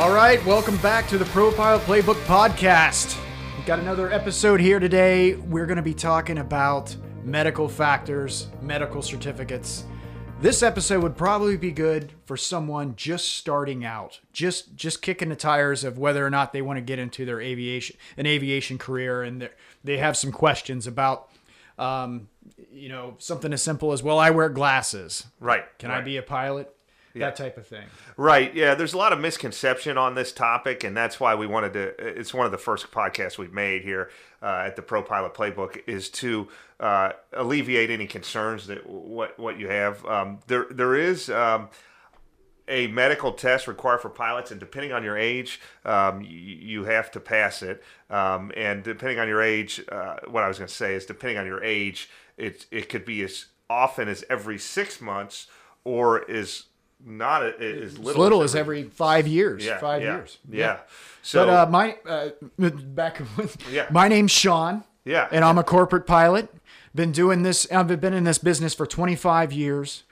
All right, welcome back to the Pro Pilot Playbook Podcast. We've got another episode here today. We're going to be talking about medical factors, medical certificates. This episode would probably be good for someone just starting out, just just kicking the tires of whether or not they want to get into their aviation an aviation career, and they have some questions about, um, you know, something as simple as, well, I wear glasses. Right. Can I be a pilot? That type of thing. Right. Yeah. There's a lot of misconception on this topic, and that's why we wanted to. It's one of the first podcasts we've made here uh, at the Pro Pilot Playbook is to uh, alleviate any concerns that what what you have. Um, there there is. Um, a medical test required for pilots, and depending on your age, um, you, you have to pass it. Um, and depending on your age, uh, what I was going to say is, depending on your age, it it could be as often as every six months, or is not a, as As little, little as every five years. yeah, five yeah, years. Yeah. So But uh, my uh, back, Yeah. my name's Sean. Yeah. and I'm a corporate pilot. Been doing this. I've been in this business for 25 years,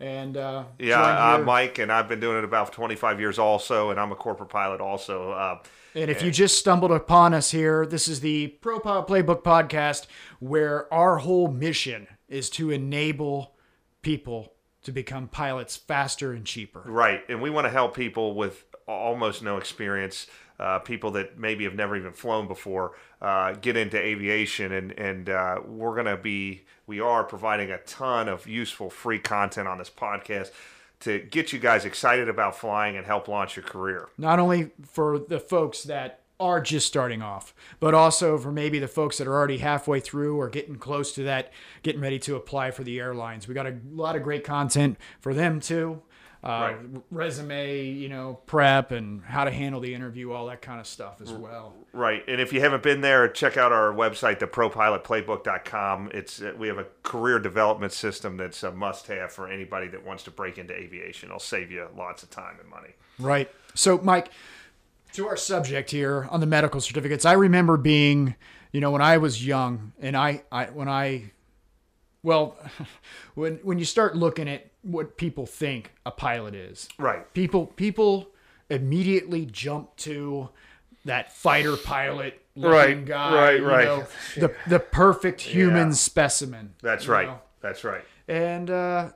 and uh, yeah, I'm Mike, and I've been doing it about 25 years also, and I'm a corporate pilot also. Uh, And if you just stumbled upon us here, this is the Pro Pilot Playbook podcast, where our whole mission is to enable people to become pilots faster and cheaper. Right, and we want to help people with almost no experience, uh, people that maybe have never even flown before, uh, get into aviation, and and uh, we're gonna be, we are providing a ton of useful free content on this podcast to get you guys excited about flying and help launch your career. not only for the folks that are just starting off, but also for maybe the folks that are already halfway through or getting close to that, getting ready to apply for the airlines. We got a lot of great content for them too. Uh, Resume, you know, prep and how to handle the interview, all that kind of stuff as well. Right, and if you haven't been there, check out our website, thepropilotplaybook.com. It's uh, we have a career development system that's a must-have for anybody that wants to break into aviation. It'll save you lots of time and money. Right. So, Mike, to our subject here on the medical certificates, I remember being, you know, when I was young, and I, I when I, well, when when you start looking at what people think a pilot is, Right. people people immediately jump to that fighter pilot Right, guy, right, right. know, the the perfect human Yeah. specimen. That's right. know? That's right. And uh,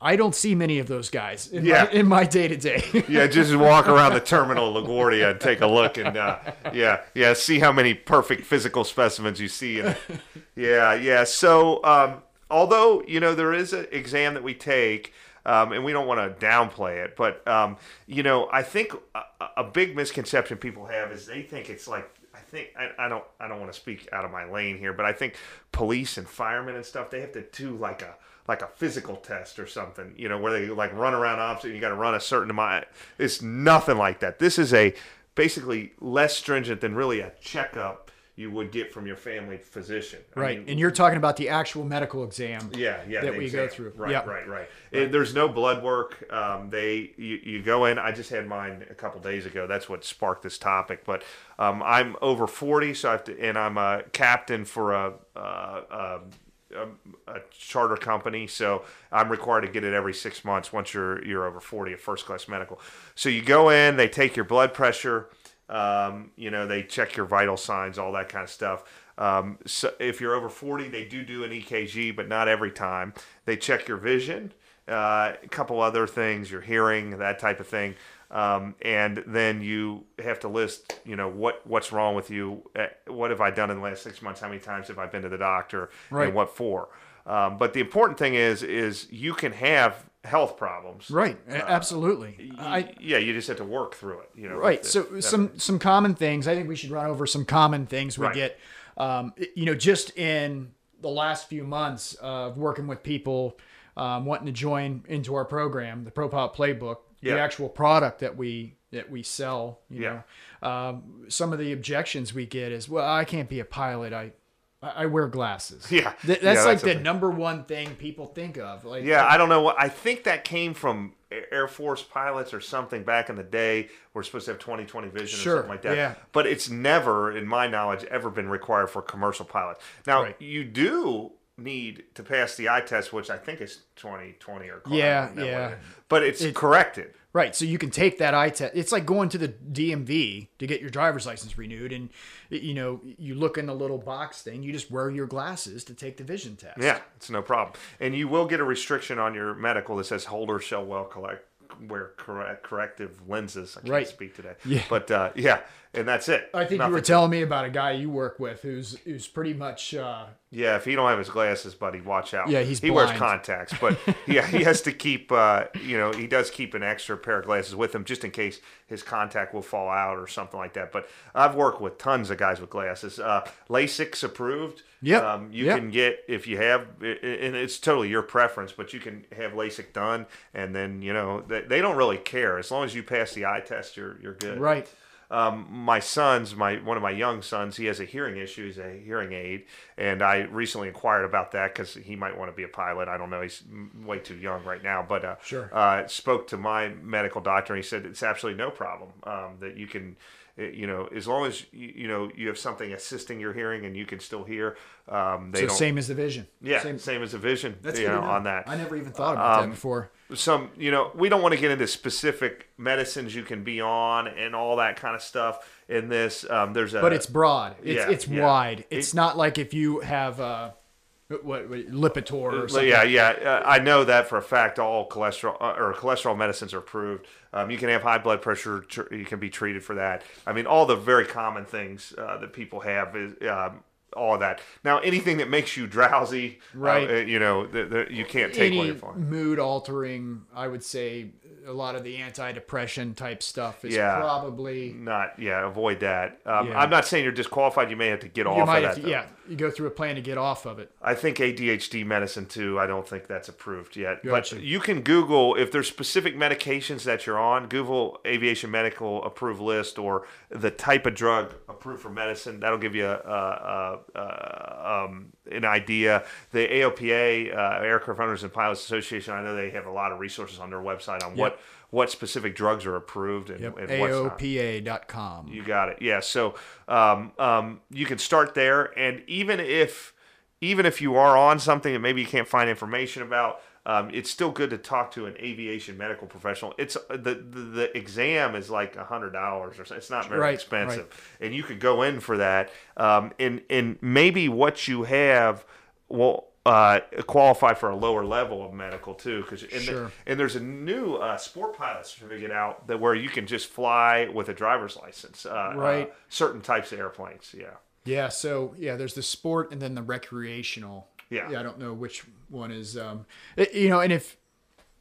I, don't see many of those guys in Yeah. my in my day to day. Yeah, just walk around the terminal of LaGuardia and take a look, and uh, yeah, yeah, see how many perfect physical specimens you see. And yeah, yeah. So, um, although you know there is an exam that we take, um, and we don't want to downplay it, but um, you know, I think a, a big misconception people have is they think it's like. I think I, I don't I don't want to speak out of my lane here, but I think police and firemen and stuff they have to do like a like a physical test or something, you know, where they like run around opposite. and You got to run a certain amount. It's nothing like that. This is a basically less stringent than really a checkup you would get from your family physician. I Right, mean, and you're talking about the actual medical exam. yeah, yeah, that we go through. Right, Yep. right, right. It- there's no blood work. Um, they you, you go in. I just had mine a couple days ago. That's what sparked this topic. But um, I'm over 40, so I have to, and I'm a captain for a. A, a charter company, so I'm required to get it every six months. Once you're you're over 40, a first class medical. So you go in, they take your blood pressure, um, you know, they check your vital signs, all that kind of stuff. Um, so if you're over 40, they do do an EKG, but not every time. They check your vision, uh, a couple other things, your hearing, that type of thing. Um, and then you have to list, you know, what what's wrong with you. Uh, What have I done in the last six months? How many times have I been to the doctor? Right. And what for? Um, but the important thing is, is you can have health problems. Right, a- absolutely. I, yeah, you just have to work through it. You know. right. So it. some some common things. I think we should run over some common things we Right. get. Um, you know, just in the last few months of working with people um, wanting to join into our program, the ProPilot Playbook, Yeah. the actual product that we that we sell. You Yeah. know, um, some of the objections we get is, well, I can't be a pilot. I I I wear glasses. Yeah. Th- Yeah, that's like the thing. number one thing people think of. Like, Yeah, I don't know what. I think that came from Air Force pilots or something back in the day. We're supposed to have 20 20 vision Sure, or something like that. yeah. But it's never, in my knowledge, ever been required for commercial pilots. Now, Right. you do need to pass the eye test, which I think is 2020 or Yeah, yeah. way. But it's it, corrected. Right. So you can take that eye test. It's like going to the DMV to get your driver's license renewed, and you know you look in the little box thing. You just wear your glasses to take the vision test. Yeah, it's no problem. And you will get a restriction on your medical that says holder shall well collect wear correct, corrective lenses. I can't Right. speak today. Yeah. But uh, yeah, and that's it. I think you were telling me about a guy you work with who's who's pretty much uh, Yeah, if he don't have his glasses, buddy, watch out. Yeah, he's he wears contacts, but yeah, he has to keep. Uh, you know, he does keep an extra pair of glasses with him just in case his contact will fall out or something like that. But I've worked with tons of guys with glasses. Uh, LASIK's approved. Yep, Um, you yep. can get if you have, and it's totally your preference, but you can have LASIK done, and then you know they, they don't really care as long as you pass the eye test. You're you're good right. Um, my son's my one of my young sons he has a hearing issue he's a hearing aid and i recently inquired about that because he might want to be a pilot i don't know he's way too young right now but uh, Sure. uh, spoke to my medical doctor and he said it's absolutely no problem um, that you can you know as long as you, know you have something assisting your hearing and you can still hear um, they So same as the vision. yeah Same. same, as the vision That's you know, on that I never even thought about Um, that before. some you know we don't want to get into specific medicines you can be on and all that kind of stuff in this um, there's a But it's broad. It's yeah, it's yeah. wide. It's not like if you have uh, what, what Lipitor or something. yeah, yeah, uh, I know that for a fact. All cholesterol uh, or cholesterol medicines are approved. Um, you can have high blood pressure. Tr- you can be treated for that. I mean, all the very common things uh, that people have is um, all of that. Now, anything that makes you drowsy, uh, Right. uh, you know, the, the, you can't take Any mood altering, I would say a lot of the anti-depression type stuff is Yeah. probably Not, yeah, avoid that. Um, Yeah. I'm not saying you're disqualified. You may have to get you off of that. to, yeah, you go through a plan to get off of it. I think ADHD medicine too. I don't think that's approved yet. Gotcha. But you can Google if there's specific medications that you're on. Google aviation medical approved list or the type of drug approved for medicine. That'll give you a, a, a, um, an idea. The AOPA, uh, Aircraft Owners and Pilots Association. I know they have a lot of resources on their website on what what specific drugs are approved and, Yep. and. AOPA.com. You got it. Yeah. So um, um, you can start there, and even if even if you are on something that maybe you can't find information about, um, it's still good to talk to an aviation medical professional. It's uh, the the, the exam is like a hundred dollars or something. It's not very Right, expensive, and you could go in for that. Um, and and maybe what you have will. Uh, qualify for a lower level of medical too, because and, the- Sure. and there's a new uh, sport pilot certificate out that where you can just fly with a driver's license. Uh, Right. Uh, certain types of airplanes. Yeah. Yeah, so yeah, there's the sport and then the recreational. Yeah. I don't know which one is um it- you know, and if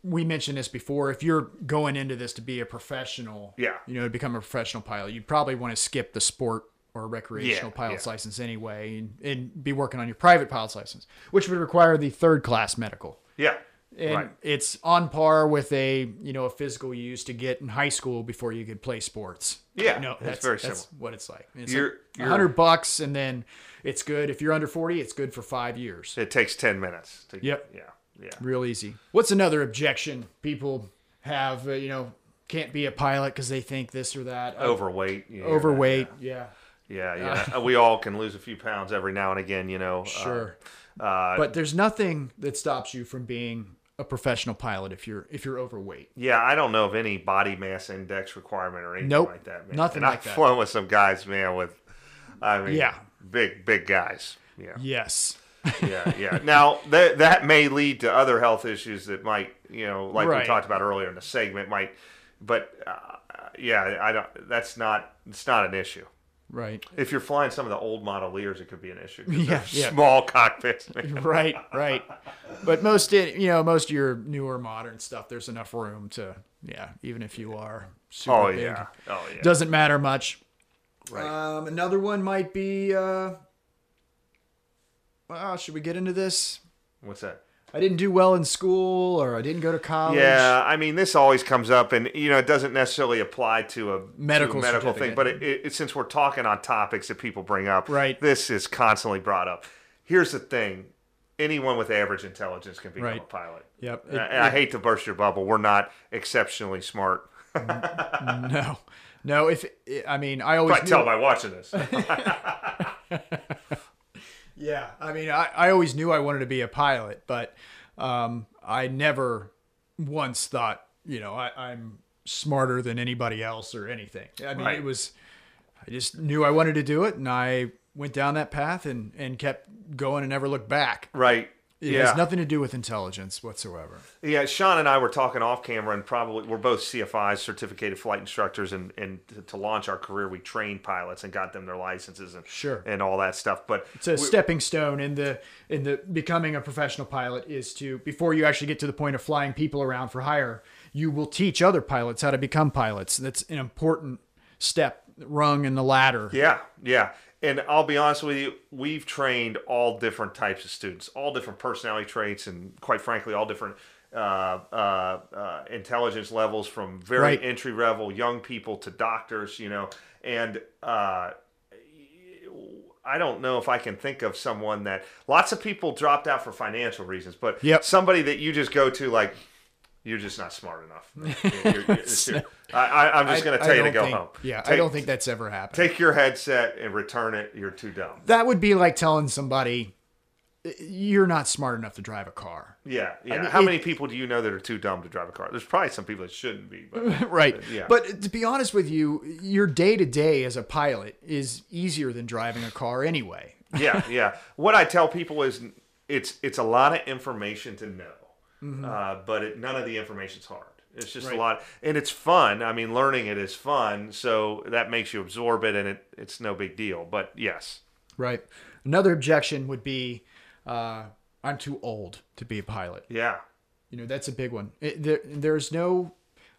we mentioned this before, if you're going into this to be a professional, Yeah. you know, to become a professional pilot, you'd probably want to skip the sport or recreational Yeah, pilot's yeah. license anyway and, and be working on your private pilot's license, which would require the third class medical. Yeah. And right. it's on par with a you know a physical you used to get in high school before you could play sports. Yeah, it's that's very that's what it's like. It's You're- like hundred bucks, and then it's good. If you're under forty, it's good for five years. It takes ten minutes. To, Yep. Yeah. Yeah. Real easy. What's another objection people have? Uh, you know, can't be a pilot because they think this or that. Uh, Overweight. hear overweight. Yeah. Yeah. Yeah. yeah. we all can lose a few pounds every now and again. You know. uh, Sure. Uh, but there's nothing that stops you from being a professional pilot if you're if you're overweight. yeah, I don't know of any body mass index requirement or anything Nope, like that. Man. nothing and like I've that. flown with some guys, man, with, I mean, Yeah. big, big guys. Yeah. Yes. yeah, yeah. Now that that may lead to other health issues that might, you know, like Right. we talked about earlier in the segment, might. But uh, yeah, I don't. That's not. It's not an issue. Right. If you're flying some of the old Model Lears, it could be an issue. Yeah, yeah. Small cockpits. man. right, right. But most, you know, most of your newer modern stuff, there's enough room to, yeah, even if you are super Oh big, yeah. Oh yeah. doesn't matter much. Right. Um, another one might be, uh, well, should we get into this? What's that? I didn't do well in school, or I didn't go to college. Yeah, I mean, this always comes up, and you know, it doesn't necessarily apply to a Medical to a medical thing, but it, it, it- since we're talking on topics that people bring up, Right. This is constantly brought up. Here's the thing: anyone with average intelligence can become Right. a pilot. Yep. And I, I hate to burst your bubble. We're not exceptionally smart. no, no. If I mean, I always tell by watching this. Yeah, I mean, I, I always knew I wanted to be a pilot, but um, I never once thought, you know, I, I'm smarter than anybody else or anything. I mean, Right. it was, I just knew I wanted to do it, and I went down that path and, and kept going and never looked back. Right. It yeah. has nothing to do with intelligence whatsoever. Yeah, Sean and I were talking off camera, and probably we're both CFIs, certificated flight instructors, and and to, to launch our career, we trained pilots and got them their licenses and Sure. and all that stuff. But It's a stepping stone in the in the becoming a professional pilot is to before you actually get to the point of flying people around for hire, you will teach other pilots how to become pilots. That's an important step rung in the ladder. Yeah, yeah. And I'll be honest with you, we've trained all different types of students, all different personality traits, and quite frankly, all different uh, uh, uh, intelligence levels from very Right. entry level young people to doctors, you know. And uh, I don't know if I can think of someone that lots of people dropped out for financial reasons, but Yep. somebody that you just go to like. You're just not smart enough. You're- you're- you're- I, I, I'm just going to I tell you to go think- home. Yeah, I don't think that's ever happened. take your headset and return it. You're too dumb. that would be like telling somebody you're not smart enough to drive a car. Yeah, yeah. mean, How it- many people do you know that are too dumb to drive a car? There's probably some people that shouldn't be. But right. yeah. But to be honest with you, your day to day as a pilot is easier than driving a car anyway. yeah, yeah. What I tell people is it's it's a lot of information to know, uh, but it, none of the information's hard. It's just Right. a lot, and it's fun. I mean, learning it is fun, so that makes you absorb it, and it, it's no big deal. But yes, Right. Another objection would be uh, I'm too old to be a pilot. yeah, You know, that's a big one. It, there, there's no,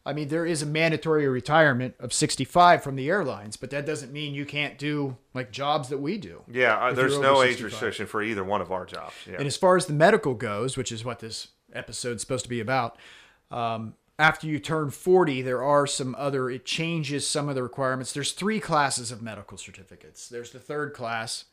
I mean, there is a mandatory retirement of 65 from the airlines, but that doesn't mean you can't do like jobs that we do. yeah. Uh, there's no over age restriction for either one of our jobs. Yeah, And as far as the medical goes, which is what this episode's supposed to be about, um, after you turn 40, there are some other, it changes some of the requirements. There's three classes of medical certificates. There's the third class,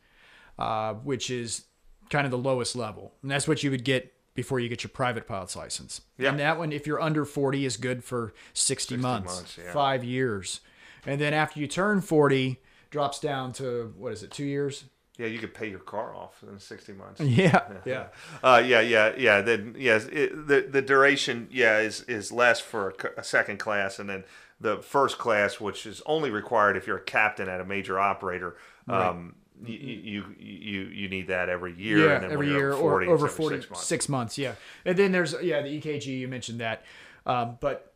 uh, which is kind of the lowest level. And that's what you would get before you get your private pilot's license. Yeah. And that one, if you're under 40, is good for 60, months, months, yeah. five years. And then after you turn 40, drops down to, what is it, two years? Yeah. You could pay your car off in 60 months. Yeah. Yeah. Uh, yeah, yeah, yeah. Then yes, it, the the duration yeah is is less for a, second class, and then the first class, which is only required if you're a captain at a major operator. Um, you, you you you need that every year. Yeah, and then every year over 40, or over every 40, six months. six months. Yeah. And then there's, yeah, the EKG, you mentioned that. Um, but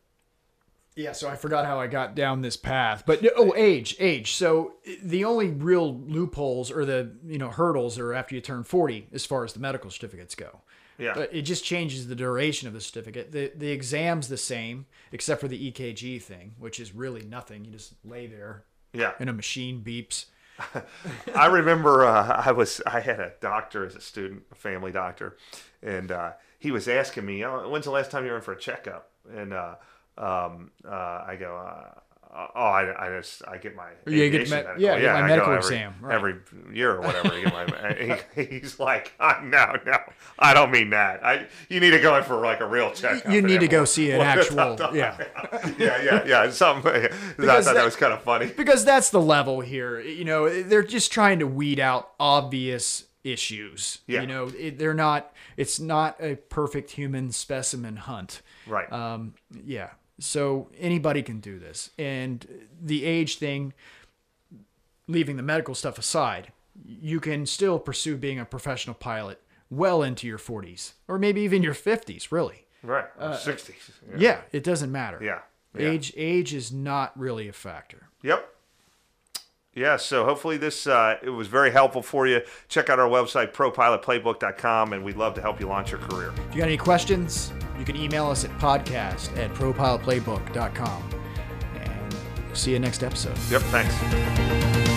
yeah, so I forgot how I got down this path. But oh, age, age. So the only real loopholes or the, you know, hurdles are after you turn 40 as far as the medical certificates go. Yeah. But it just changes the duration of the certificate. The the exam's the same except for the EKG thing, which is really nothing. You just lay there Yeah, and a machine beeps. I remember uh, I was I had a doctor as a student, a family doctor, and uh, he was asking me, oh, "When's the last time you were in for a checkup?" And uh, um, uh, I go, uh, "Oh, I, I just I get my Yeah, you get aviation me- medical. yeah, get my I medical every, exam, right. every year or whatever." my, he, he's like, "Uh, "No, no, I don't mean that. I you need to go in for like a real checkup. You need to go see an actual, yeah. yeah, yeah, yeah. Something. I thought that that- was kind of funny. because that's the level here. You know, they're just trying to weed out obvious issues. Yeah. You know, it, they're not. It's not a perfect human specimen hunt. Right. Um, yeah. So anybody can do this, and the age thing, leaving the medical stuff aside, you can still pursue being a professional pilot well into your 40s or maybe even your 50s. Really. right. Sixties. uh, Yeah, it doesn't matter. Yeah. Yeah. Age age is not really a factor. Yep. Yeah, so hopefully this uh, it was very helpful for you. Check out our website propilotplaybook.com and we'd love to help you launch your career. If you got any questions, you can email us at podcast at propilotplaybook.com. And see you next episode. Yep, thanks.